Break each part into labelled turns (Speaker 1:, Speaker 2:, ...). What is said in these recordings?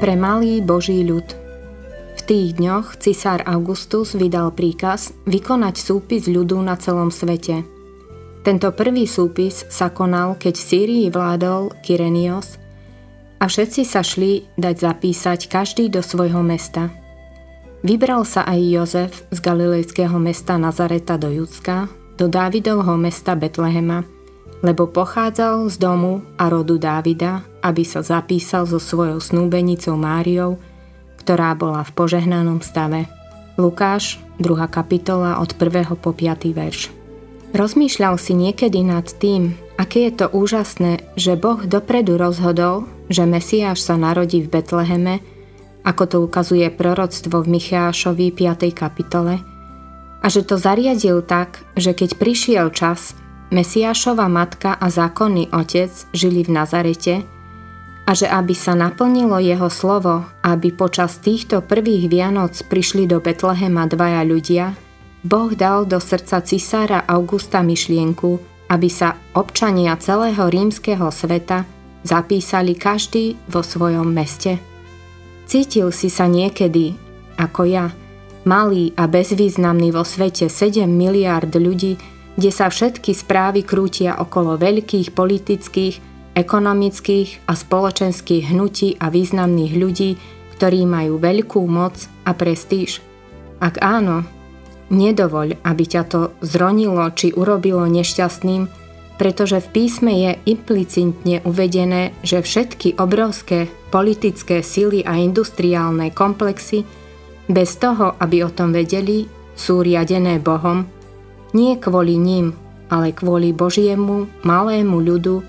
Speaker 1: pre malý Boží ľud. V tých dňoch cisár Augustus vydal príkaz vykonať súpis ľudu na celom svete. Tento prvý súpis sa konal, keď v Sýrii vládol Kyrenios a všetci sa šli dať zapísať každý do svojho mesta. Vybral sa aj Jozef z galilejského mesta Nazareta do Judska, do Dávidovho mesta Betlehema, lebo pochádzal z domu a rodu Dávida, aby sa zapísal so svojou snúbenicou Máriou, ktorá bola v požehnanom stave. Lukáš, 2. kapitola od 1. po 5. verš. Rozmýšľal si niekedy nad tým, aké je to úžasné, že Boh dopredu rozhodol, že Mesiáš sa narodí v Betleheme, ako to ukazuje proroctvo v Michášovi 5. kapitole, a že to zariadil tak, že keď prišiel čas, Mesiášova matka a zákonný otec žili v Nazarete a že aby sa naplnilo jeho slovo, aby počas týchto prvých Vianoc prišli do Betlehema dvaja ľudia, Boh dal do srdca cisára Augusta myšlienku, aby sa občania celého rímskeho sveta zapísali každý vo svojom meste. Cítil si sa niekedy, ako ja, malý a bezvýznamný vo svete 7 miliárd ľudí, kde sa všetky správy krútia okolo veľkých politických, ekonomických a spoločenských hnutí a významných ľudí, ktorí majú veľkú moc a prestíž? Ak áno, nedovoľ, aby ťa to zronilo či urobilo nešťastným, pretože v písme je implicitne uvedené, že všetky obrovské politické sily a industriálne komplexy, bez toho, aby o tom vedeli, sú riadené Bohom nie kvôli ním, ale kvôli Božiemu, malému ľudu,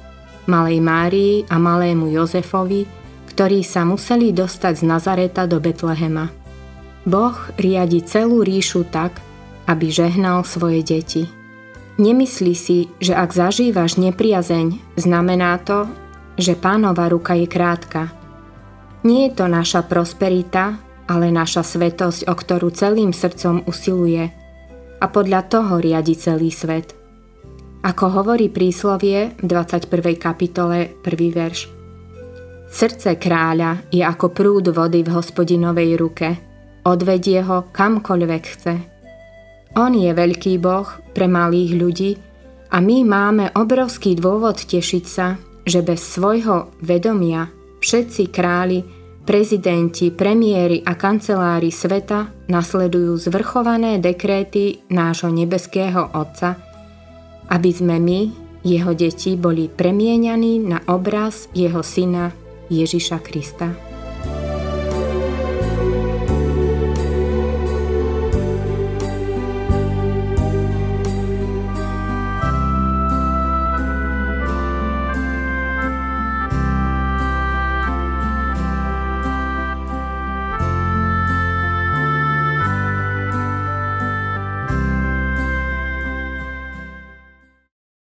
Speaker 1: malej Márii a malému Jozefovi, ktorí sa museli dostať z Nazareta do Betlehema. Boh riadi celú ríšu tak, aby žehnal svoje deti. Nemyslí si, že ak zažívaš nepriazeň, znamená to, že pánova ruka je krátka. Nie je to naša prosperita, ale naša svetosť, o ktorú celým srdcom usiluje – a podľa toho riadi celý svet. Ako hovorí príslovie v 21. kapitole 1. verš. Srdce kráľa je ako prúd vody v hospodinovej ruke. Odvedie ho kamkoľvek chce. On je veľký boh pre malých ľudí a my máme obrovský dôvod tešiť sa, že bez svojho vedomia všetci králi prezidenti, premiéry a kancelári sveta nasledujú zvrchované dekréty nášho nebeského Otca, aby sme my, jeho deti, boli premieňaní na obraz jeho syna Ježiša Krista.